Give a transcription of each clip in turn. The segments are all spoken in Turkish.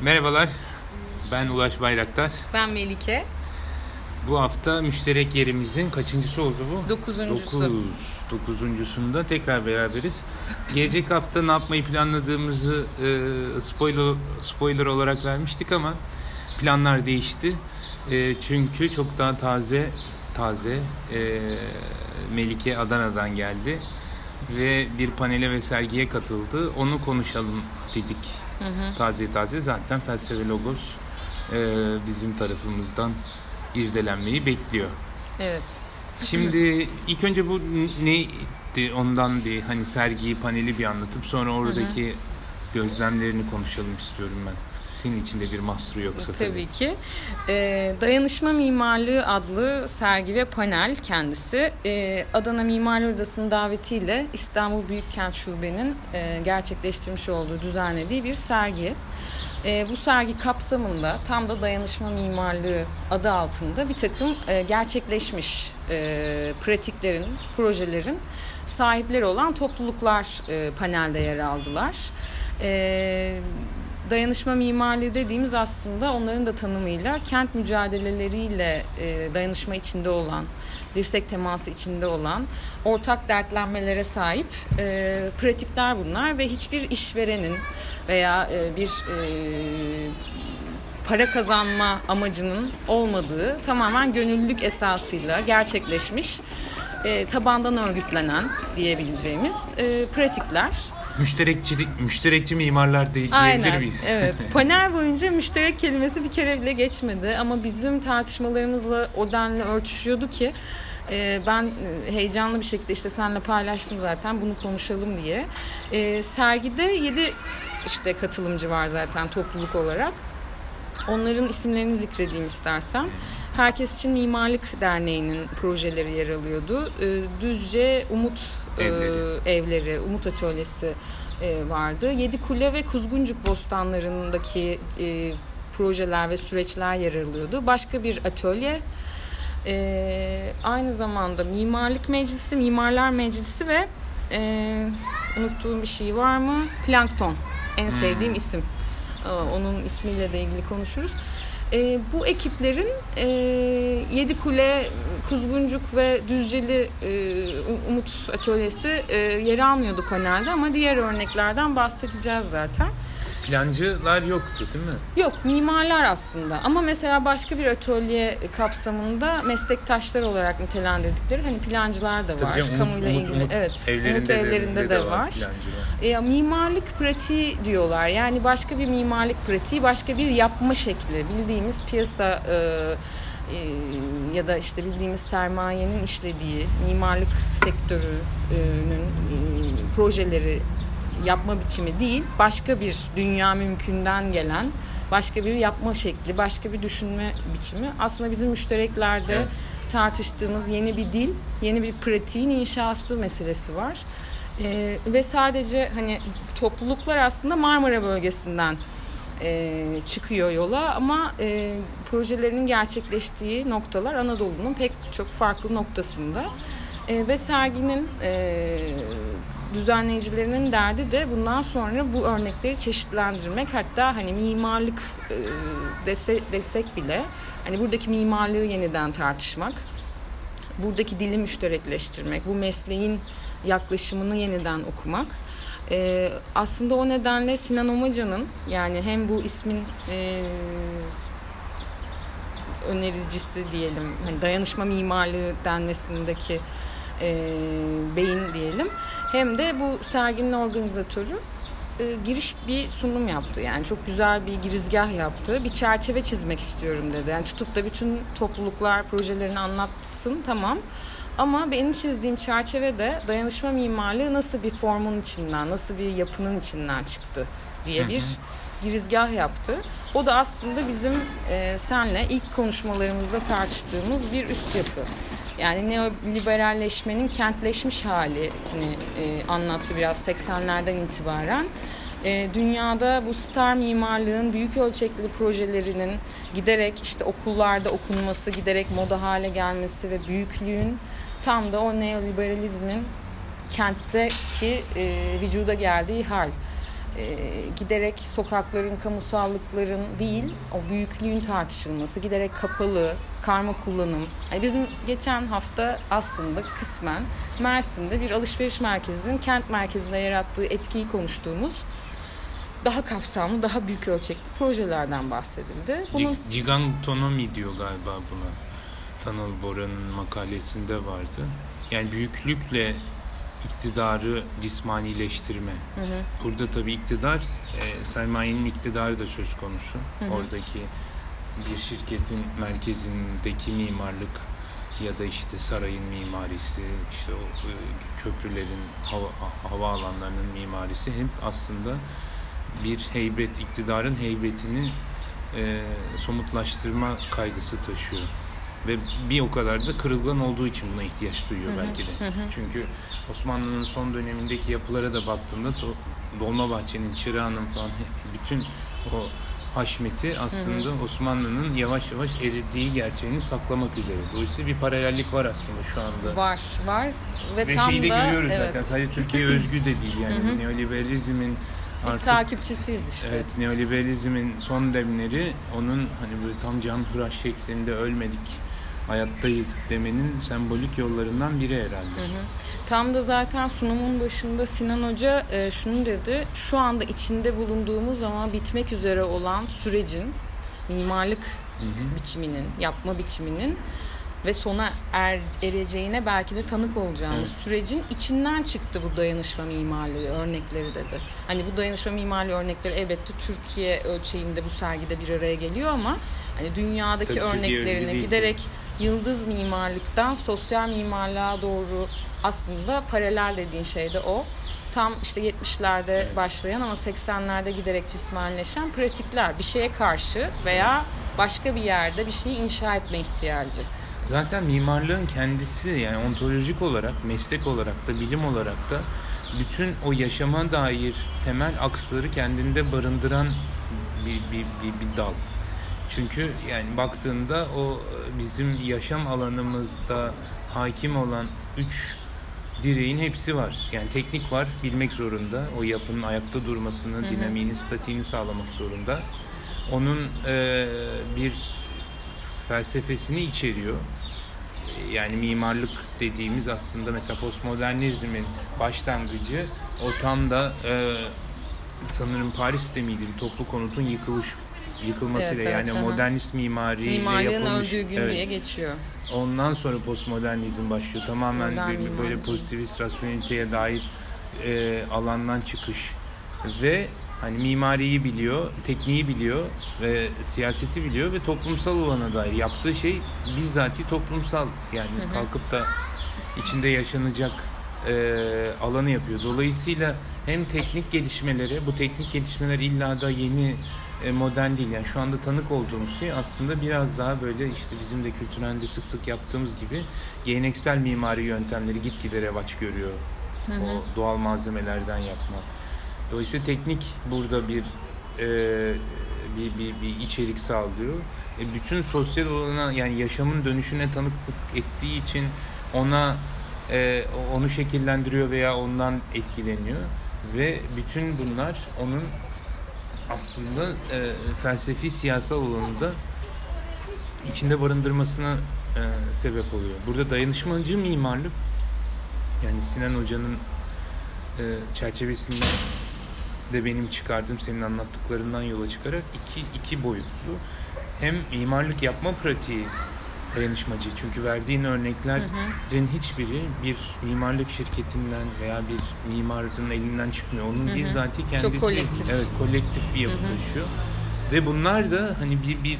Merhabalar, ben Ulaş Bayraktar. Ben Melike. Bu hafta müşterek yerimizin kaçıncısı oldu bu? Dokuzuncusu. Dokuz. Dokuzuncusunda tekrar beraberiz. Gelecek hafta ne yapmayı planladığımızı e, spoiler, spoiler olarak vermiştik ama planlar değişti. E, çünkü çok daha taze taze e, Melike Adana'dan geldi ve bir panele ve sergiye katıldı. Onu konuşalım dedik. Hı hı. Taze taze zaten felsefe logos e, bizim tarafımızdan irdelenmeyi bekliyor. Evet. Şimdi ilk önce bu neydi ondan bir hani sergiyi paneli bir anlatıp sonra oradaki gözlemlerini konuşalım istiyorum ben. Senin içinde bir mahsuru yoksa tabii. Tabii ki. Ee, Dayanışma Mimarlığı adlı sergi ve panel kendisi. Ee, Adana Mimarlar Odası'nın davetiyle İstanbul Büyükkent Şube'nin e, gerçekleştirmiş olduğu, düzenlediği bir sergi. E, bu sergi kapsamında tam da dayanışma mimarlığı adı altında bir takım e, gerçekleşmiş e, pratiklerin, projelerin sahipleri olan topluluklar e, panelde yer aldılar. E, dayanışma mimarlığı dediğimiz aslında onların da tanımıyla kent mücadeleleriyle e, dayanışma içinde olan, dirsek teması içinde olan, ortak dertlenmelere sahip e, pratikler bunlar ve hiçbir işverenin veya e, bir e, para kazanma amacının olmadığı tamamen gönüllülük esasıyla gerçekleşmiş e, tabandan örgütlenen diyebileceğimiz e, pratikler. Müşterekçi, müşterekçi mimarlar değil diyebilir miyiz? evet. Panel boyunca müşterek kelimesi bir kere bile geçmedi ama bizim tartışmalarımızla o denli örtüşüyordu ki e, ben e, heyecanlı bir şekilde işte seninle paylaştım zaten bunu konuşalım diye. E, sergide 7 işte katılımcı var zaten topluluk olarak. Onların isimlerini zikredeyim istersem. Herkes için Mimarlık Derneği'nin projeleri yer alıyordu. E, Düzce Umut e, Evleri. evleri, Umut Atölyesi e, vardı. Yedi Kule ve Kuzguncuk Bostanları'ndaki e, projeler ve süreçler yer alıyordu. Başka bir atölye e, aynı zamanda Mimarlık Meclisi, Mimarlar Meclisi ve e, unuttuğum bir şey var mı? Plankton. En sevdiğim isim. E, onun ismiyle de ilgili konuşuruz. E, bu ekiplerin e, Yedikule, Kuzguncuk ve Düzceli e, Umut Atölyesi e, yer almıyordu panelde ama diğer örneklerden bahsedeceğiz zaten. Plancılar yoktu değil mi? Yok mimarlar aslında ama mesela başka bir atölye kapsamında meslektaşlar olarak nitelendirdikleri hani plancılar da var. Tabii canım, Kamuyla Umut- ilgili Umut evet. evlerinde Umut de- evlerinde de, var. plancılar. E, mimarlık pratiği diyorlar. Yani başka bir mimarlık pratiği, başka bir yapma şekli. Bildiğimiz piyasa e, e, ya da işte bildiğimiz sermayenin işlediği mimarlık sektörünün e, projeleri yapma biçimi değil, başka bir dünya mümkünden gelen başka bir yapma şekli, başka bir düşünme biçimi. Aslında bizim müştereklerde Evet. tartıştığımız yeni bir dil, yeni bir pratiğin inşası meselesi var. Ee, ve sadece hani topluluklar aslında Marmara bölgesinden e, çıkıyor yola ama e, projelerinin gerçekleştiği noktalar Anadolu'nun pek çok farklı noktasında. E, ve serginin e, düzenleyicilerinin derdi de bundan sonra bu örnekleri çeşitlendirmek. Hatta hani mimarlık e, dese, desek bile hani buradaki mimarlığı yeniden tartışmak buradaki dili müşterekleştirmek bu mesleğin yaklaşımını yeniden okumak. E, aslında o nedenle Sinan Omaca'nın yani hem bu ismin e, önericisi diyelim hani dayanışma mimarlığı denmesindeki e, beyin diyelim hem de bu serginin organizatörü e, giriş bir sunum yaptı. Yani çok güzel bir girizgah yaptı. Bir çerçeve çizmek istiyorum dedi. Yani tutup da bütün topluluklar projelerini anlatsın tamam. Ama benim çizdiğim çerçeve de dayanışma mimarlığı nasıl bir formun içinden, nasıl bir yapının içinden çıktı diye bir girizgah yaptı. O da aslında bizim e, senle ilk konuşmalarımızda tartıştığımız bir üst yapı. Yani neoliberalleşmenin kentleşmiş halini e, anlattı biraz 80'lerden itibaren. E, dünyada bu star mimarlığın büyük ölçekli projelerinin giderek işte okullarda okunması, giderek moda hale gelmesi ve büyüklüğün tam da o neoliberalizmin kentteki e, vücuda geldiği hal. E, giderek sokakların, kamusallıkların değil, o büyüklüğün tartışılması, giderek kapalı, karma kullanım. Yani bizim geçen hafta aslında kısmen Mersin'de bir alışveriş merkezinin kent merkezinde yarattığı etkiyi konuştuğumuz daha kapsamlı, daha büyük ölçekli projelerden bahsedildi. Bunun... Gigantonomi diyor galiba buna. Tanıl Bora'nın makalesinde vardı. Yani büyüklükle iktidarı cismanileştirme. Hı hı. Burada tabii iktidar, e, sermayenin iktidarı da söz konusu. Hı hı. Oradaki bir şirketin merkezindeki mimarlık ya da işte sarayın mimarisi, işte o e, köprülerin, hava, hava alanlarının mimarisi hep aslında bir heybet, iktidarın heybetini e, somutlaştırma kaygısı taşıyor. Ve bir o kadar da kırılgan olduğu için buna ihtiyaç duyuyor belki de. Çünkü Osmanlı'nın son dönemindeki yapılara da baktığında Dolmabahçe'nin, Çırağan'ın falan bütün o haşmeti aslında Osmanlı'nın yavaş yavaş eridiği gerçeğini saklamak üzere. Dolayısıyla bir paralellik var aslında şu anda. Var, var. Ve, Ve tam şeyi de da, görüyoruz evet. zaten. Sadece Türkiye özgü de değil. Yani neoliberalizmin biz Artık, takipçisiyiz işte. Evet, neoliberalizmin son demleri onun hani böyle tam can hıraş şeklinde ölmedik, hayattayız demenin sembolik yollarından biri herhalde. Hı hı. Tam da zaten sunumun başında Sinan Hoca e, şunu dedi. Şu anda içinde bulunduğumuz ama bitmek üzere olan sürecin mimarlık hı hı. biçiminin, yapma biçiminin ve sona er, ereceğine belki de tanık olacağımız evet. sürecin içinden çıktı bu dayanışma mimarlığı örnekleri dedi. Hani bu dayanışma mimarlığı örnekleri elbette Türkiye ölçeğinde bu sergide bir araya geliyor ama hani dünyadaki Tabii örneklerini giderek yıldız mimarlıktan sosyal mimarlığa doğru aslında paralel dediğin şey de o. Tam işte 70'lerde evet. başlayan ama 80'lerde giderek cismanleşen pratikler bir şeye karşı veya başka bir yerde bir şeyi inşa etme ihtiyacı. Zaten mimarlığın kendisi yani ontolojik olarak, meslek olarak da, bilim olarak da bütün o yaşama dair temel aksları kendinde barındıran bir, bir, bir, bir dal. Çünkü yani baktığında o bizim yaşam alanımızda hakim olan üç direğin hepsi var. Yani teknik var, bilmek zorunda. O yapının ayakta durmasını, hı hı. dinamiğini, statiğini sağlamak zorunda. Onun e, bir felsefesini içeriyor. Yani mimarlık dediğimiz aslında mesela postmodernizmin başlangıcı o tam da e, sanırım Paris'te miydi bir toplu konutun yıkılış yıkılmasıyla evet, evet, yani modernist mimariyle Mimarlığın yapılmış. öldüğü gün evet. diye geçiyor. Ondan sonra postmodernizm başlıyor. Tamamen bir, böyle pozitivist rasyoneliteye dair e, alandan çıkış ve hani mimariyi biliyor, tekniği biliyor ve siyaseti biliyor ve toplumsal olana dair yaptığı şey bizzati toplumsal yani hı hı. kalkıp da içinde yaşanacak e, alanı yapıyor. Dolayısıyla hem teknik gelişmeleri, bu teknik gelişmeler illa da yeni modern değil. Yani şu anda tanık olduğumuz şey aslında biraz daha böyle işte bizim de kültürelde sık sık yaptığımız gibi geleneksel mimari yöntemleri gitgide revaç görüyor. Hı hı. O doğal malzemelerden yapma Dolayısıyla teknik burada bir e, bir, bir, bir içerik sağlıyor. E, bütün sosyal olana yani yaşamın dönüşüne tanıklık ettiği için ona e, onu şekillendiriyor veya ondan etkileniyor ve bütün bunlar onun aslında e, felsefi siyasal alanında içinde barındırmasına e, sebep oluyor. Burada dayanışmacı mimarlık yani Sinan Hoca'nın e, çerçevesinden de benim çıkardığım senin anlattıklarından yola çıkarak iki, iki boyutlu. Hem mimarlık yapma pratiği dayanışmacı. Çünkü verdiğin örneklerin hiçbiri bir mimarlık şirketinden veya bir mimarın elinden çıkmıyor. Onun hı hı. bizzati kendisi Çok kolektif. evet kolektif bir yapı taşıyor. Ve bunlar da hani bir bir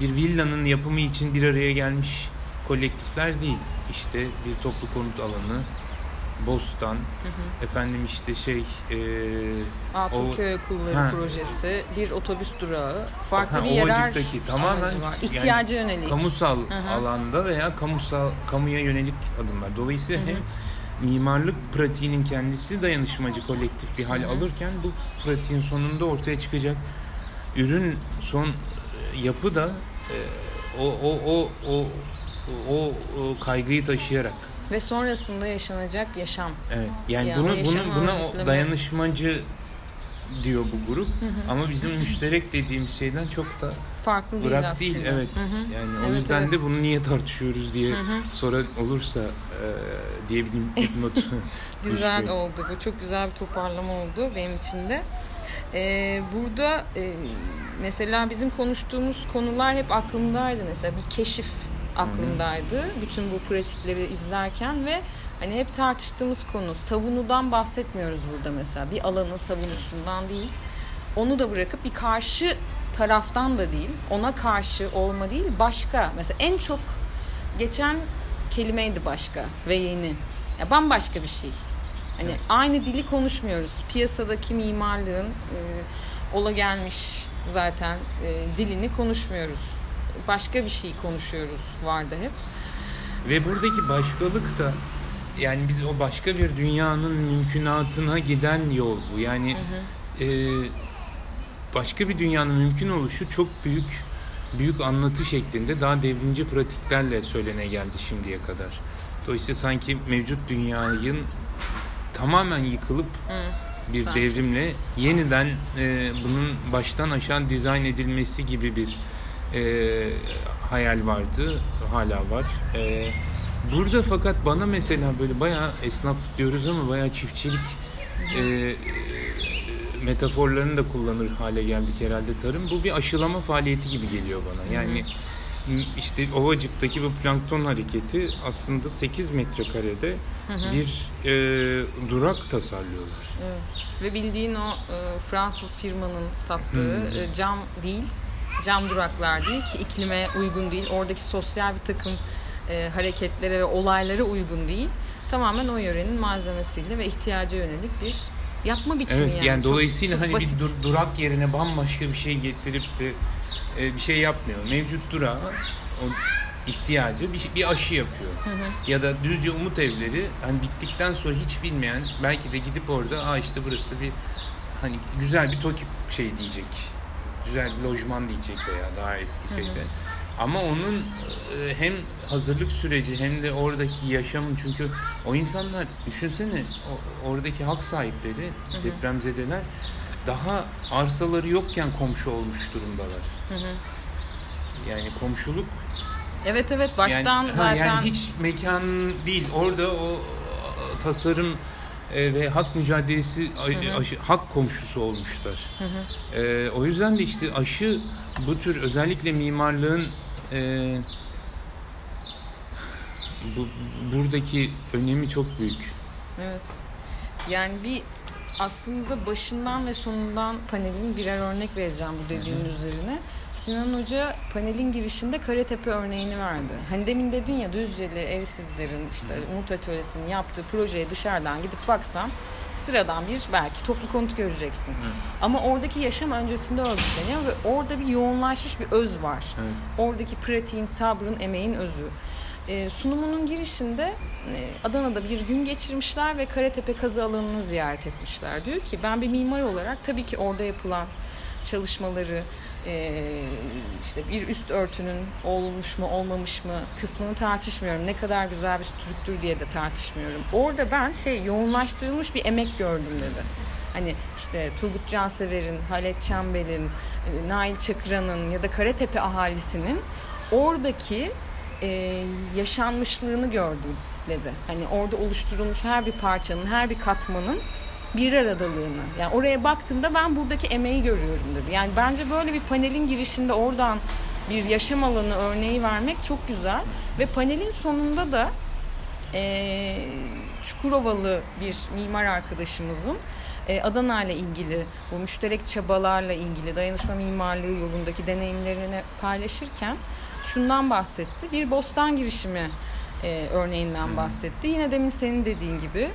bir villanın yapımı için bir araya gelmiş kolektifler değil. İşte bir toplu konut alanı, Bostan, hı hı. efendim işte şey... E, Atılköy Okulları ha, projesi, bir otobüs durağı, farklı ha, bir yerel tamamen var. İhtiyaca yani, yönelik. Kamusal hı hı. alanda veya kamusal kamuya yönelik adımlar. Dolayısıyla hı hı. hem mimarlık pratiğinin kendisi dayanışmacı kolektif bir hal hı hı. alırken bu pratiğin sonunda ortaya çıkacak ürün son e, yapı da e, o, o, o, o, o, o kaygıyı taşıyarak ve sonrasında yaşanacak yaşam. Evet. Yani, yani bunu bunu buna o dayanışmacı diyor bu grup. Ama bizim müşterek dediğimiz şeyden çok da Farklı değil Irak aslında. değil. Evet. Hı hı. Yani o Evet, yüzden evet. de bunu niye tartışıyoruz diye Hı hı. soran olursa e, diye bir not Güzel düşüyor. oldu bu. Çok güzel bir toparlama oldu benim için de. Ee, burada e, mesela bizim konuştuğumuz konular hep aklımdaydı. Mesela bir keşif aklımdaydı. Bütün bu pratikleri izlerken ve hani hep tartıştığımız konu savunudan bahsetmiyoruz burada mesela. Bir alanın savunusundan değil. Onu da bırakıp bir karşı taraftan da değil. Ona karşı olma değil. Başka. Mesela en çok geçen kelimeydi başka ve yeni. Ya bambaşka bir şey. Hani aynı dili konuşmuyoruz. Piyasadaki mimarlığın e, ola gelmiş zaten e, dilini konuşmuyoruz. Başka bir şey konuşuyoruz vardı hep. Ve buradaki başkalık da yani biz o başka bir dünyanın mümkünatına giden yol bu. Yani e, başka bir dünyanın mümkün oluşu çok büyük büyük anlatı şeklinde daha devrimci pratiklerle söylene geldi şimdiye kadar. Dolayısıyla sanki mevcut dünyanın tamamen yıkılıp bir sanki. devrimle yeniden e, bunun baştan aşağı dizayn edilmesi gibi bir e, hayal vardı, hala var. E, burada fakat bana mesela böyle bayağı esnaf diyoruz ama bayağı çiftçilik e, e, metaforlarını da kullanır hale geldik herhalde tarım. Bu bir aşılama faaliyeti gibi geliyor bana. Yani işte Ovacık'taki bu plankton hareketi aslında 8 metrekarede bir e, durak tasarlıyorlar. Evet. Ve bildiğin o e, Fransız firmanın sattığı e, cam değil, cam duraklar değil ki iklime uygun değil. Oradaki sosyal bir takım e, hareketlere ve olaylara uygun değil. Tamamen o yörenin malzemesiyle ve ihtiyaca yönelik bir yapma biçimi Evet yani. yani, dolayısıyla çok hani basit. bir dur- durak yerine bambaşka bir şey getirip de e, bir şey yapmıyor. Mevcut durağı o ihtiyacı bir, bir aşı yapıyor. Ya da Düzce Umut Evleri hani bittikten sonra hiç bilmeyen belki de gidip orada aa işte burası bir hani güzel bir TOKİ şey diyecek. Güzel bir lojman diyecek veya daha eski şeyde. Ama onun e, hem hazırlık süreci hem de oradaki yaşamın çünkü o insanlar düşünsene oradaki hak sahipleri depremzedeler daha arsaları yokken komşu olmuş durumdalar. Yani komşuluk Evet evet baştan yani, ha, zaten yani hiç mekan değil orada o e, tasarım e, ve hak mücadelesi a- aşı- hak komşusu olmuşlar. E, o yüzden de işte aşı bu tür özellikle mimarlığın e, bu buradaki önemi çok büyük. Evet. Yani bir aslında başından ve sonundan panelin birer örnek vereceğim bu dediğin üzerine. Sinan Hoca panelin girişinde Karetepe örneğini verdi. Hani demin dedin ya Düzceli evsizlerin işte Umut Atölyesi'nin yaptığı projeye dışarıdan gidip baksan sıradan bir belki toplu konut göreceksin. Ama oradaki yaşam öncesinde örgütleniyor ve orada bir yoğunlaşmış bir öz var. Evet. Oradaki pratiğin, sabrın, emeğin özü. E, sunumunun girişinde e, Adana'da bir gün geçirmişler ve Karatepe kazı alanını ziyaret etmişler. Diyor ki ben bir mimar olarak tabii ki orada yapılan çalışmaları e, işte bir üst örtünün olmuş mu olmamış mı kısmını tartışmıyorum. Ne kadar güzel bir strüktür diye de tartışmıyorum. Orada ben şey yoğunlaştırılmış bir emek gördüm dedi. Hani işte Turgut Cansever'in, Halet Çembel'in, e, Nail Çakıran'ın ya da Karatepe ahalisinin oradaki e, yaşanmışlığını gördüm dedi. Hani orada oluşturulmuş her bir parçanın, her bir katmanın bir aradalığını. Yani oraya baktığımda ben buradaki emeği görüyorum dedi. Yani bence böyle bir panelin girişinde oradan bir yaşam alanı örneği vermek çok güzel. Ve panelin sonunda da e, Çukurovalı bir mimar arkadaşımızın e, Adana ile ilgili bu müşterek çabalarla ilgili dayanışma mimarlığı yolundaki deneyimlerini paylaşırken şundan bahsetti. Bir bostan girişimi e, örneğinden bahsetti. Yine demin senin dediğin gibi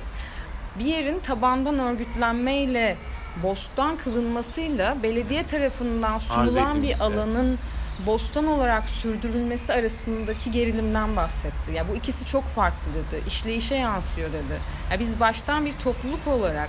bir yerin tabandan örgütlenmeyle bostan kılınmasıyla belediye tarafından sunulan bir alanın bostan olarak sürdürülmesi arasındaki gerilimden bahsetti. Ya bu ikisi çok farklı dedi. İşleyişe yansıyor dedi. Ya biz baştan bir topluluk olarak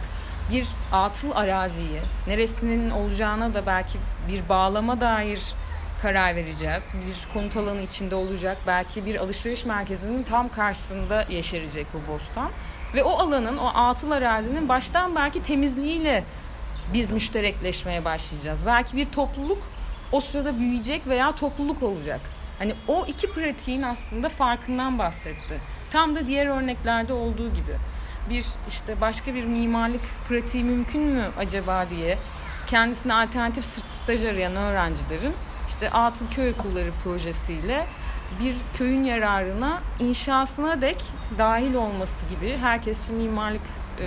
bir atıl araziyi neresinin olacağına da belki bir bağlama dair karar vereceğiz. Bir konut alanı içinde olacak. Belki bir alışveriş merkezinin tam karşısında yeşerecek bu bostan. Ve o alanın, o atıl arazinin baştan belki temizliğiyle biz müşterekleşmeye başlayacağız. Belki bir topluluk o sırada büyüyecek veya topluluk olacak. Hani o iki pratiğin aslında farkından bahsetti. Tam da diğer örneklerde olduğu gibi. Bir işte başka bir mimarlık pratiği mümkün mü acaba diye kendisine alternatif staj arayan öğrencilerin işte Atıl Köy Okulları projesiyle bir köyün yararına inşasına dek dahil olması gibi herkes için mimarlık e,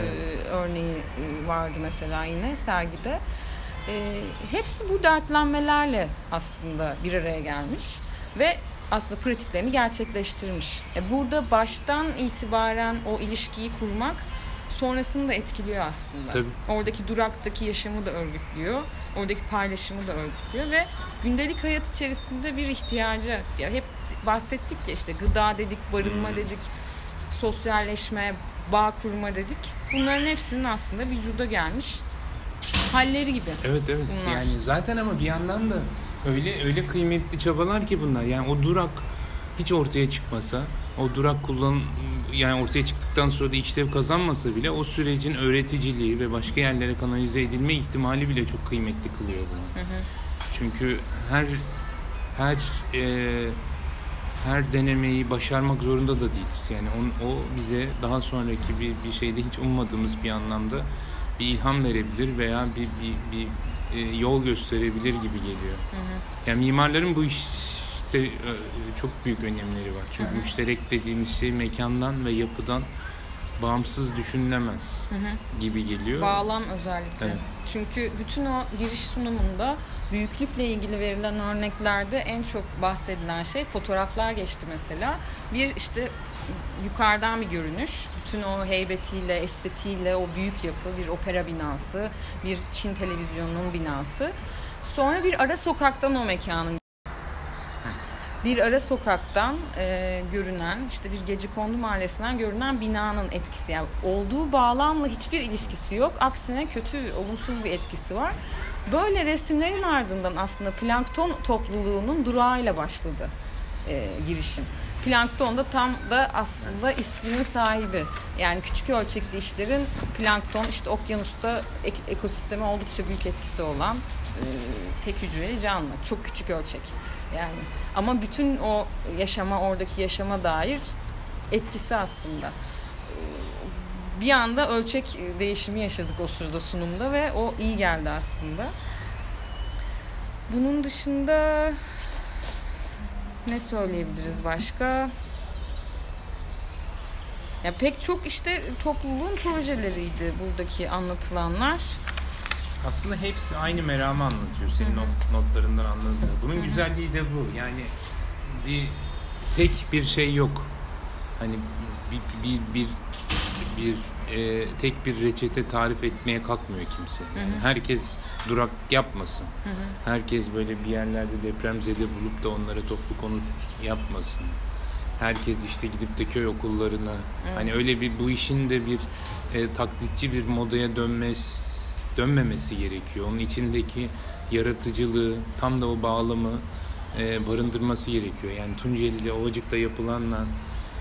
örneği e, vardı mesela yine sergide. E, hepsi bu dertlenmelerle aslında bir araya gelmiş ve aslında pratiklerini gerçekleştirmiş. E, burada baştan itibaren o ilişkiyi kurmak sonrasını da etkiliyor aslında. Tabii. Oradaki duraktaki yaşamı da örgütlüyor. Oradaki paylaşımı da örgütlüyor ve gündelik hayat içerisinde bir ihtiyacı ya hep bahsettik ya işte gıda dedik, barınma Hmm. dedik, sosyalleşme, bağ kurma dedik. Bunların hepsinin aslında vücuda gelmiş halleri gibi. Evet evet. Bunlar. Yani zaten ama bir yandan da öyle öyle kıymetli çabalar ki bunlar. Yani o durak hiç ortaya çıkmasa, o durak kullan yani ortaya çıktıktan sonra da işlev kazanmasa bile o sürecin öğreticiliği ve başka yerlere kanalize edilme ihtimali bile çok kıymetli kılıyor bunu. Çünkü her her e, her denemeyi başarmak zorunda da değiliz. Yani on, o bize daha sonraki bir, bir şeyde hiç ummadığımız bir anlamda bir ilham verebilir veya bir bir, bir e, yol gösterebilir gibi geliyor. Yani mimarların bu işte e, çok büyük önemleri var. Çünkü müşterek dediğimiz şey mekandan ve yapıdan bağımsız düşünülemez gibi geliyor. Bağlam özellikle. Evet. Çünkü bütün o giriş sunumunda büyüklükle ilgili verilen örneklerde en çok bahsedilen şey fotoğraflar geçti mesela. Bir işte yukarıdan bir görünüş. Bütün o heybetiyle, estetiğiyle o büyük yapı, bir opera binası, bir Çin televizyonunun binası. Sonra bir ara sokaktan o mekanın bir ara sokaktan e, görünen işte bir gece kondu mahallesinden görünen binanın etkisi. Yani olduğu bağlamla hiçbir ilişkisi yok. Aksine kötü olumsuz bir etkisi var. Böyle resimlerin ardından aslında plankton topluluğunun durağıyla başladı e, girişim. Plankton da tam da aslında isminin sahibi. Yani küçük ölçekli işlerin plankton işte okyanusta ek- ekosisteme oldukça büyük etkisi olan e, tek hücreli canlı. Çok küçük ölçek yani ama bütün o yaşama oradaki yaşama dair etkisi aslında. Bir anda ölçek değişimi yaşadık o sırada sunumda ve o iyi geldi aslında. Bunun dışında ne söyleyebiliriz başka? Ya pek çok işte topluluğun projeleriydi buradaki anlatılanlar. Aslında hepsi aynı meramı anlatıyor senin not, notlarından anladığım. Bunun güzelliği de bu. Yani bir tek bir şey yok. Hani bir bir bir, bir e, tek bir reçete tarif etmeye kalkmıyor kimse. Yani herkes durak yapmasın. Herkes böyle bir yerlerde depremzede bulup da onlara toplu konut yapmasın. Herkes işte gidip de köy okullarına hani öyle bir bu işin de bir e, taklitçi bir modaya dönmesi dönmemesi gerekiyor. Onun içindeki yaratıcılığı, tam da o bağlamı e, barındırması gerekiyor. Yani Tunceli'de, Ovacık'ta yapılanla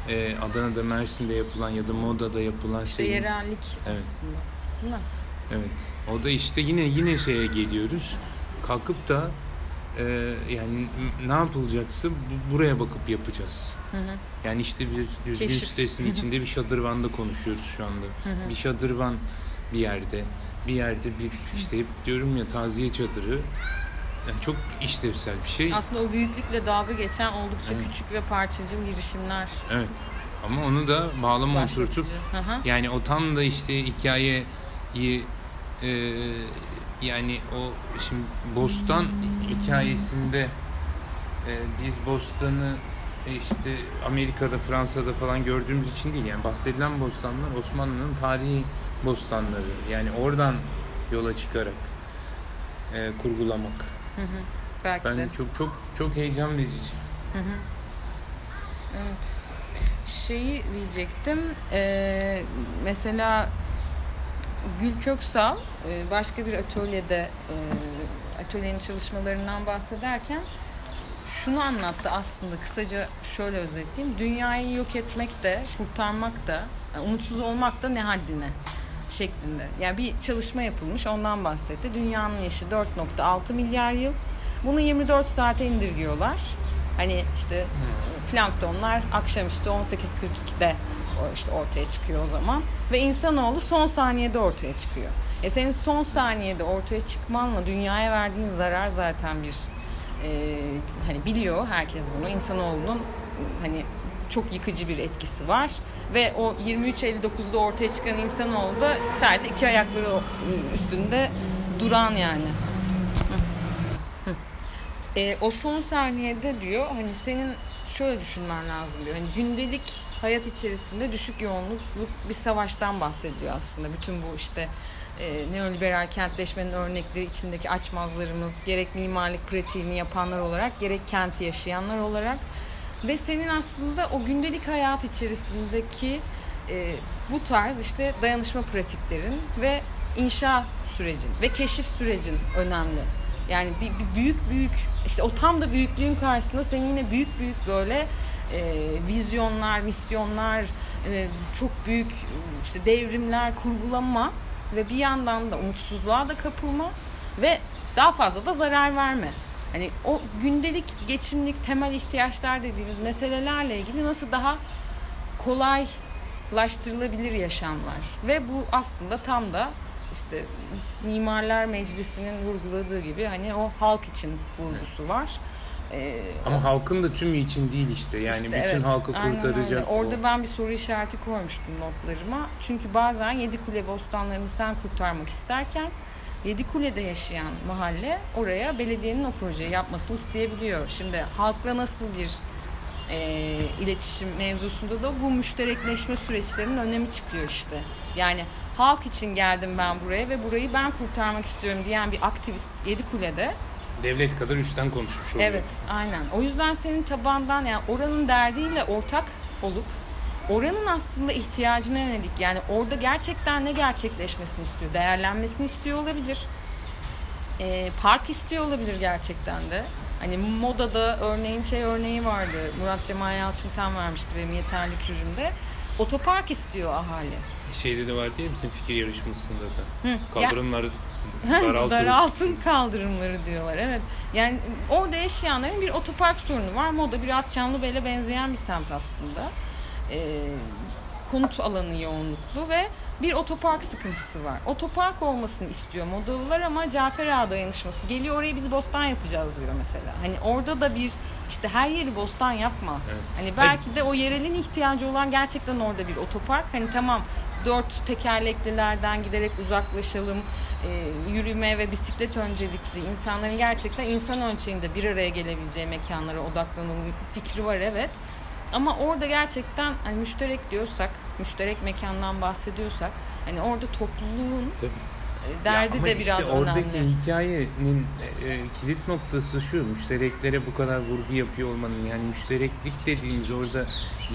e, Adana'da, Mersin'de yapılan ya da Moda'da yapılan İşte şeyin- yerellik Evet. aslında. Değil mi? Evet. O da işte yine yine şeye geliyoruz. Kalkıp da e, yani ne yapılacaksa bu- buraya bakıp yapacağız. Yani işte bir düzgün Keşif. sitesinin içinde bir şadırvanda konuşuyoruz şu anda. Bir şadırvan bir yerde, bir yerde bir işte hep diyorum ya taziye çadırı. Yani çok işlevsel bir şey. Aslında o büyüklükle dalga geçen oldukça Evet. küçük ve parçacıl girişimler Evet. Ama onu da bağlama oturtup hı. Yani o tam da işte hikayeyi e, yani o şimdi Bostan hikayesinde e, biz Bostan'ı e, işte Amerika'da Fransa'da falan gördüğümüz için değil yani bahsedilen bostanlar Osmanlı'nın tarihi bostanları yani oradan yola çıkarak e, kurgulamak Belki de. ben çok çok çok heyecan verici. Evet. Şeyi diyecektim. Ee, mesela Gül Köksal e, başka bir atölyede e, atölyenin çalışmalarından bahsederken şunu anlattı aslında kısaca şöyle özetleyeyim. Dünyayı yok etmek de, kurtarmak da, yani umutsuz olmak da ne haddine. Şeklinde. Yani bir çalışma yapılmış ondan bahsetti. Dünyanın yaşı 4.6 milyar yıl. Bunu 24 saate indirgiyorlar. Hani işte planktonlar akşamüstü 18.42'de işte ortaya çıkıyor o zaman. Ve insanoğlu son saniyede ortaya çıkıyor. E senin son saniyede ortaya çıkmanla dünyaya verdiğin zarar zaten bir e, hani biliyor herkes bunu. İnsanoğlunun hani çok yıkıcı bir etkisi var. Ve o 23.59'da ortaya çıkan insanoğlu da sadece iki ayakları üstünde duran yani. E, o son saniyede diyor hani senin şöyle düşünmen lazım diyor. Hani gündelik hayat içerisinde düşük yoğunlukluk bir savaştan bahsediyor aslında. Bütün bu işte e, neoliberal kentleşmenin örnekleri içindeki açmazlarımız gerek mimarlık pratiğini yapanlar olarak gerek kenti yaşayanlar olarak ve senin aslında o gündelik hayat içerisindeki e, bu tarz işte dayanışma pratiklerin ve inşa sürecin ve keşif sürecin önemli. Yani bir, bir büyük büyük işte o tam da büyüklüğün karşısında senin yine büyük büyük böyle e, vizyonlar, misyonlar, e, çok büyük işte devrimler kurgulama ve bir yandan da umutsuzluğa da kapılma ve daha fazla da zarar verme. Hani o gündelik geçimlik temel ihtiyaçlar dediğimiz meselelerle ilgili nasıl daha kolaylaştırılabilir yaşamlar. Ve bu aslında tam da işte Mimarlar Meclisi'nin vurguladığı gibi hani o halk için vurgusu var. Ee, Ama halkın da tümü için değil işte. Yani işte bütün evet, halkı kurtaracak. Orada o. ben bir soru işareti koymuştum notlarıma. Çünkü bazen Yedi Kule bostanlarını sen kurtarmak isterken Yedi Kule'de yaşayan mahalle oraya belediyenin o projeyi yapmasını isteyebiliyor. Şimdi halkla nasıl bir e, iletişim mevzusunda da bu müşterekleşme süreçlerinin önemi çıkıyor işte. Yani halk için geldim ben buraya ve burayı ben kurtarmak istiyorum diyen bir aktivist Yedi Kule'de devlet kadar üstten konuşmuş oluyor. Evet, aynen. O yüzden senin tabandan yani oranın derdiyle ortak olup oranın aslında ihtiyacına yönelik yani orada gerçekten ne gerçekleşmesini istiyor, değerlenmesini istiyor olabilir. Ee, park istiyor olabilir gerçekten de. Hani modada örneğin şey örneği vardı. Murat Cemal Yalçın tam vermişti benim yeterlik jürimde. Otopark istiyor ahali. Şeyde de var değil mi bizim fikir yarışmasında da? Hı, Kaldırımları daraltın. daraltın kaldırımları diyorlar. Evet. Yani orada yaşayanların bir otopark sorunu var. Moda biraz Çamlıbey'le benzeyen bir semt aslında. Ee, konut alanı yoğunluklu ve bir otopark sıkıntısı var. Otopark olmasını istiyor Modalılar ama Cafer Ağa dayanışması geliyor orayı biz bostan yapacağız diyor mesela. Hani orada da bir işte her yeri bostan yapma. Evet. Hani belki de o yerelin ihtiyacı olan gerçekten orada bir otopark. Hani tamam dört tekerleklilerden giderek uzaklaşalım. E, yürüme ve bisiklet öncelikli insanların gerçekten insan ölçeğinde bir araya gelebileceği mekanlara odaklanalım fikri var evet. Ama orada gerçekten hani müşterek diyorsak, müşterek mekandan bahsediyorsak hani orada topluluğun Tabii derdi ya de biraz işte oradaki önemli. hikayenin e, kilit noktası şu müştereklere bu kadar vurgu yapıyor olmanın yani müştereklik dediğimiz orada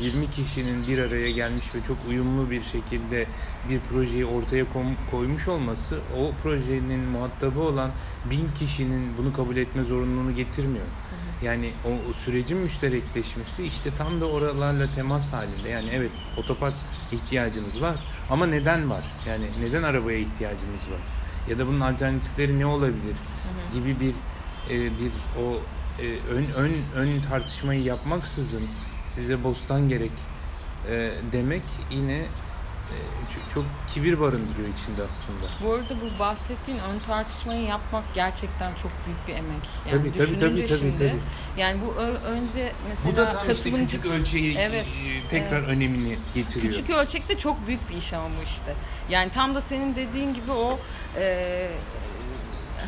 20 kişinin bir araya gelmiş ve çok uyumlu bir şekilde bir projeyi ortaya koymuş olması o projenin muhatabı olan bin kişinin bunu kabul etme zorunluluğunu getirmiyor. Yani o, o sürecin müşterekleşmesi işte tam da oralarla temas halinde. Yani evet otopark ihtiyacınız var ama neden var? Yani neden arabaya ihtiyacınız var? Ya da bunun alternatifleri ne olabilir? Gibi bir e, bir o e, ön ön ön tartışmayı yapmaksızın size bostan gerek e, demek yine ee, çok kibir barındırıyor içinde aslında. Bu arada bu bahsettiğin ön tartışmayı yapmak gerçekten çok büyük bir emek. Yani tabii tabii tabii tabii, şimdi, tabii. Yani bu önce mesela bu da tam katılımcı... işte küçük ölçeği evet, e, tekrar evet. önemini getiriyor. Küçük ölçekte çok büyük bir iş ama bu işte. Yani tam da senin dediğin gibi o e,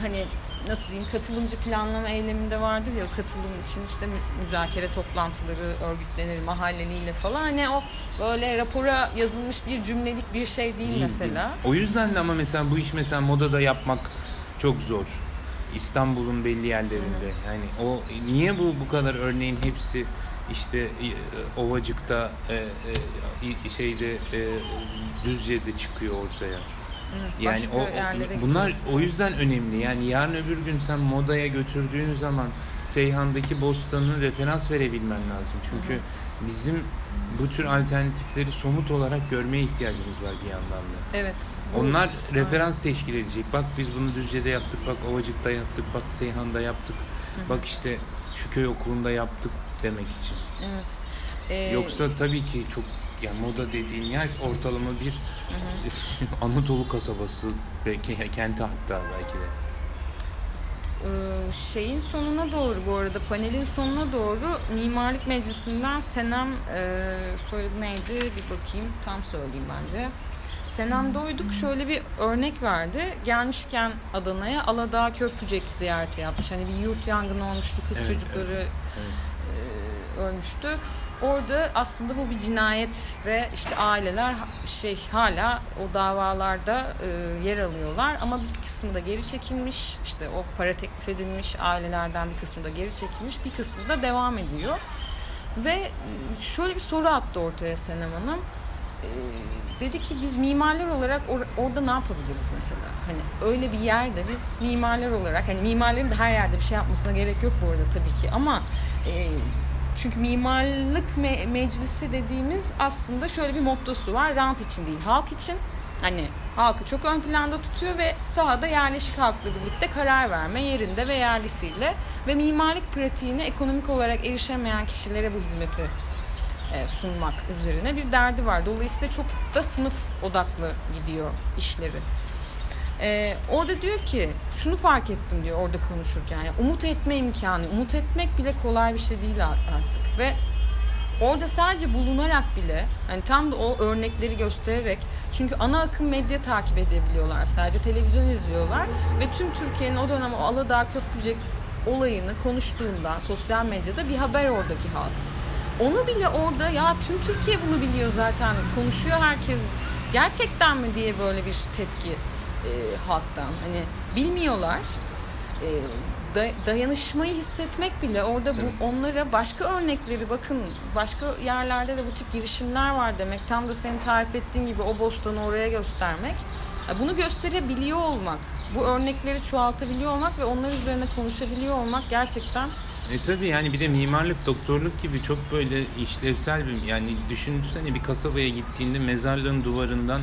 hani nasıl diyeyim katılımcı planlama eyleminde vardır ya katılım için işte müzakere toplantıları örgütlenir mahalleliyle falan hani o böyle rapora yazılmış bir cümlelik bir şey değil, değil mesela. Değil. O yüzden de ama mesela bu iş mesela modada yapmak çok zor. İstanbul'un belli yerlerinde. Hı. Yani o niye bu bu kadar örneğin hepsi işte e, Ovacık'ta e, e, şeyde e, Düzce'de çıkıyor ortaya. Yani o yerlere bunlar gidiyorsun. o yüzden önemli. Yani yarın öbür gün sen modaya götürdüğün zaman Seyhan'daki bostanı referans verebilmen lazım. Çünkü bizim bu tür alternatifleri somut olarak görmeye ihtiyacımız var bir yandan da. Evet. Onlar referans teşkil edecek. Bak biz bunu Düzce'de yaptık, bak Ovacık'ta yaptık, bak Seyhan'da yaptık. Bak işte şu köy okulunda yaptık demek için. Evet. Ee, Yoksa tabii ki çok yani moda dediğin yer ortalama bir Anadolu kasabası belki kenti hatta belki de. Ee, şeyin sonuna doğru bu arada panelin sonuna doğru mimarlık meclisinden Senem e, soyadı neydi bir bakayım tam söyleyeyim bence. Senem Doyduk şöyle bir örnek verdi. Gelmişken Adana'ya Aladağ Köprücek ziyareti yapmış. Hani bir yurt yangını olmuştu. Kız Evet, çocukları e, ölmüştü. Orada aslında bu bir cinayet ve işte aileler şey hala o davalarda e, yer alıyorlar ama bir kısmı da geri çekilmiş. İşte o para teklif edilmiş ailelerden bir kısmı da geri çekilmiş, bir kısmı da devam ediyor. Ve e, şöyle bir soru attı ortaya Senem Hanım. E, dedi ki biz mimarlar olarak or- orada ne yapabiliriz mesela? Hani öyle bir yerde biz mimarlar olarak hani mimarların da her yerde bir şey yapmasına gerek yok bu arada tabii ki ama e, çünkü mimarlık me- meclisi dediğimiz aslında şöyle bir mottosu var. Rant için değil, halk için. Hani halkı çok ön planda tutuyor ve sahada yerleşik halkla birlikte karar verme yerinde ve yerlisiyle ve mimarlık pratiğine ekonomik olarak erişemeyen kişilere bu hizmeti e, sunmak üzerine bir derdi var. Dolayısıyla çok da sınıf odaklı gidiyor işleri. E, orada diyor ki şunu fark ettim diyor orada konuşurken. Yani umut etme imkanı, umut etmek bile kolay bir şey değil artık ve orada sadece bulunarak bile hani tam da o örnekleri göstererek çünkü ana akım medya takip edebiliyorlar sadece televizyon izliyorlar ve tüm Türkiye'nin o dönem o Aladağ Köprücek olayını konuştuğundan sosyal medyada bir haber oradaki halk. Onu bile orada ya tüm Türkiye bunu biliyor zaten konuşuyor herkes gerçekten mi diye böyle bir tepki e, halktan. Hani bilmiyorlar. E, da- dayanışmayı hissetmek bile orada bu onlara başka örnekleri bakın başka yerlerde de bu tip girişimler var demek tam da senin tarif ettiğin gibi o bostanı oraya göstermek. Bunu gösterebiliyor olmak bu örnekleri çoğaltabiliyor olmak ve onlar üzerine konuşabiliyor olmak gerçekten E tabii yani bir de mimarlık, doktorluk gibi çok böyle işlevsel bir yani düşünsene bir kasabaya gittiğinde mezarlığın duvarından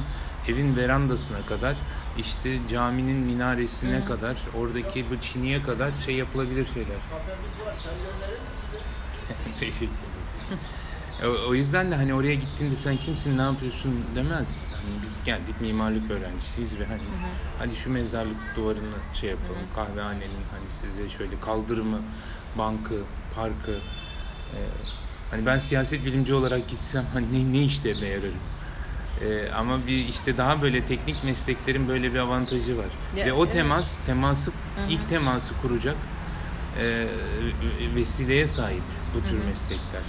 evin verandasına kadar işte caminin minaresine kadar oradaki bu çiniye kadar şey yapılabilir şeyler. Teşekkür ederim. O, o yüzden de hani oraya gittiğinde sen kimsin ne yapıyorsun demez. Hani biz geldik mimarlık öğrencisiyiz ve hani hadi şu mezarlık duvarını şey yapalım. Kahvehanenin hani size şöyle kaldırımı, bankı, parkı. e, hani ben siyaset bilimci olarak gitsem hani ne, ne işlerine yararım. E, ama bir işte daha böyle teknik mesleklerin böyle bir avantajı var. Ya, ve o evet. temas, teması ilk teması kuracak e, vesileye sahip bu tür meslekler.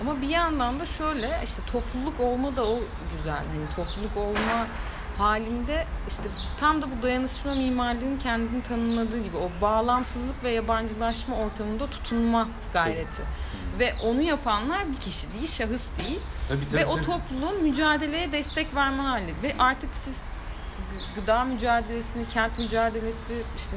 Ama bir yandan da şöyle işte topluluk olma da o güzel. Hani topluluk olma halinde işte tam da bu dayanışma mimarlığın kendini tanımladığı gibi o bağlamsızlık ve yabancılaşma ortamında tutunma gayreti. Ve onu yapanlar bir kişi değil, şahıs değil. Tabii tabii. Ve o topluluğun mücadeleye destek verme hali. Ve artık siz gı- gıda mücadelesini, kent mücadelesi, işte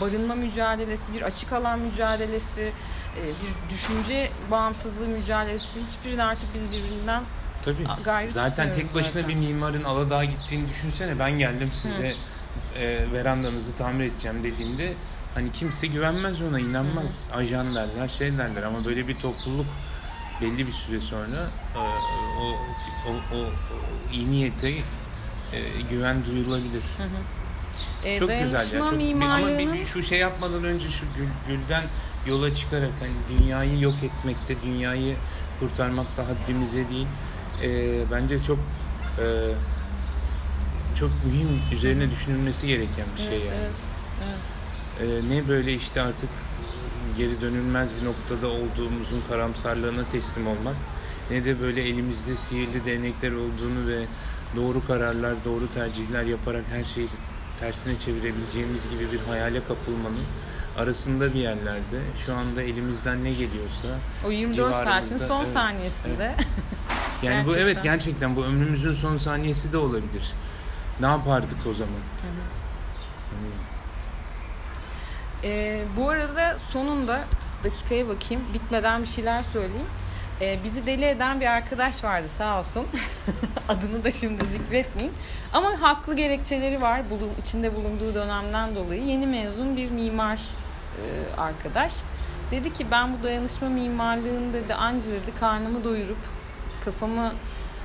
barınma mücadelesi, bir açık alan mücadelesi, e, bir düşünce bağımsızlığı mücadelesi hiçbirini artık biz birbirinden Tabii. Gayret Zaten tek başına zaten. bir mimarın Aladağ'a gittiğini düşünsene. Ben geldim size e, verandanızı tamir edeceğim dediğinde hani kimse güvenmez ona, inanmaz. Ajan derler, şey derler ama böyle bir topluluk belli bir süre sonra e, o, o, o, o iyi niyete e, güven duyulabilir. e, Çok güzel ya. Çok, bir, ama mimarlığının bir, şu şey yapmadan önce şu gül, gülden yola çıkarak hani dünyayı yok etmekte, dünyayı kurtarmak da haddimize değil. Ee, bence çok e, çok mühim, üzerine düşünülmesi gereken bir şey Evet, yani. evet, Ee, ne böyle işte artık geri dönülmez bir noktada olduğumuzun karamsarlığına teslim olmak ne de böyle elimizde sihirli değnekler olduğunu ve doğru kararlar, doğru tercihler yaparak her şeyi tersine çevirebileceğimiz gibi bir hayale kapılmanın arasında bir yerlerde şu anda elimizden ne geliyorsa O 24 saatin son evet, saniyesinde yani bu Gerçekten. evet gerçekten bu ömrümüzün son saniyesi de olabilir. ne yapardık o zaman? Hani Ee, bu arada sonunda dakikaya bakayım bitmeden bir şeyler söyleyeyim. Ee, bizi deli eden bir arkadaş vardı sağ olsun. Adını da şimdi zikretmeyeyim. Ama haklı gerekçeleri var bulun, içinde bulunduğu dönemden dolayı. Yeni mezun bir mimar e, arkadaş. Dedi ki ben bu dayanışma mimarlığını dedi anca dedi karnımı doyurup kafamı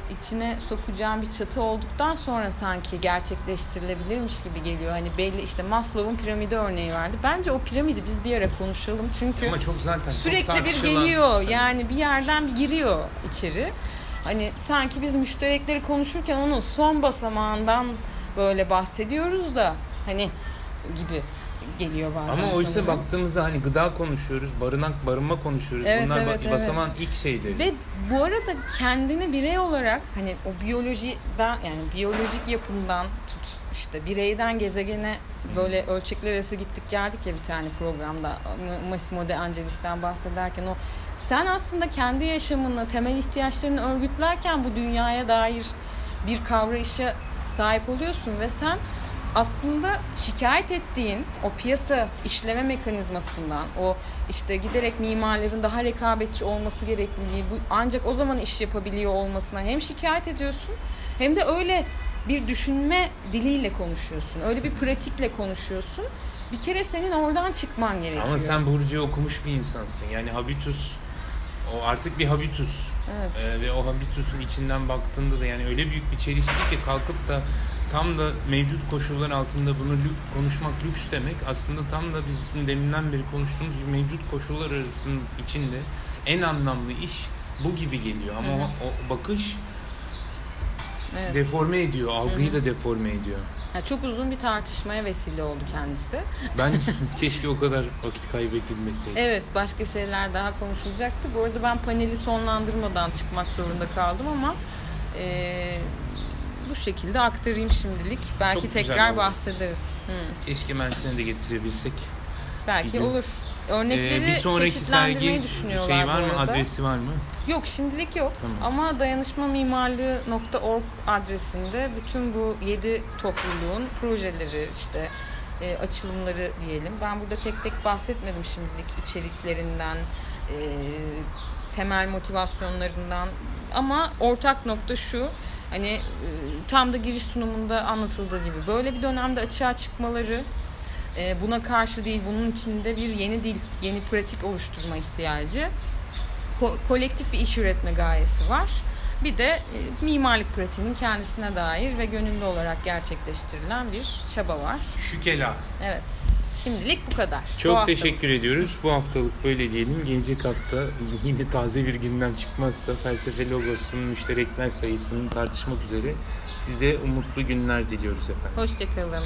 içine sokacağım bir çatı olduktan sonra sanki gerçekleştirilebilirmiş gibi geliyor. Hani belli işte Maslow'un piramidi örneği verdi. Bence o piramidi biz bir ara konuşalım. Çünkü ama çok zaten çok sürekli bir tartışılan- geliyor. Tabii. Yani bir yerden bir giriyor içeri. Hani sanki biz müşterekleri konuşurken onun son basamağından böyle bahsediyoruz da hani gibi geliyor bazen. Ama oysa sanırım. baktığımızda hani gıda konuşuyoruz, barınak, barınma konuşuyoruz. Evet, Bunlar evet, ba- evet. ilk şeyleri. Ve bu arada kendini birey olarak hani o biyolojiden yani biyolojik yapından tut işte bireyden gezegene böyle ölçekler arası gittik geldik ya bir tane programda Massimo de Angelis'ten bahsederken o sen aslında kendi yaşamını temel ihtiyaçlarını örgütlerken bu dünyaya dair bir kavrayışa sahip oluyorsun ve sen aslında şikayet ettiğin o piyasa işleme mekanizmasından o işte giderek mimarların daha rekabetçi olması gerekliliği bu ancak o zaman iş yapabiliyor olmasına hem şikayet ediyorsun hem de öyle bir düşünme diliyle konuşuyorsun. Öyle bir pratikle konuşuyorsun. Bir kere senin oradan çıkman gerekiyor. Ama sen Bourdieu okumuş bir insansın. Yani habitus o artık bir habitus. Evet. Ee, ve o habitusun içinden baktığında da yani öyle büyük bir çelişki ki kalkıp da tam da mevcut koşullar altında bunu lük- konuşmak lüks demek aslında tam da bizim deminden beri konuştuğumuz gibi mevcut koşullar arasının içinde en anlamlı iş bu gibi geliyor ama Hı hı. o, o bakış evet. deforme ediyor, algıyı da deforme ediyor. Ha, çok uzun bir tartışmaya vesile oldu kendisi. Ben keşke o kadar vakit kaybedilmeseydi. Evet başka şeyler daha konuşulacaktı. Bu arada ben paneli sonlandırmadan çıkmak zorunda kaldım ama e, bu şekilde aktarayım şimdilik. Belki Çok tekrar bahsederiz. Hı, Keşke Mersin'e de getirebilsek. belki gün. olur. Örnekleri Ee, bir sonraki sergi düşünüyorlar şey var mı? Adresi var mı? Yok şimdilik yok Tamam. ama dayanışmamimarlığı.org adresinde bütün bu 7 topluluğun projeleri işte e, açılımları diyelim. Ben burada tek tek bahsetmedim şimdilik içeriklerinden, e, temel motivasyonlarından ama ortak nokta şu hani e, tam da giriş sunumunda anlatıldığı gibi böyle bir dönemde açığa çıkmaları e, buna karşı değil bunun içinde bir yeni dil, yeni pratik oluşturma ihtiyacı ko- kolektif bir iş üretme gayesi var. Bir de e, mimarlık pratiğinin kendisine dair ve gönüllü olarak gerçekleştirilen bir çaba var. Şükela. Evet. Şimdilik bu kadar. Bu Çok haftalık. teşekkür ediyoruz. Bu haftalık böyle diyelim. Gelecek hafta yine taze bir gündem çıkmazsa felsefe logosunun müşterekler sayısını tartışmak üzere size umutlu günler diliyoruz efendim. Hoşçakalın.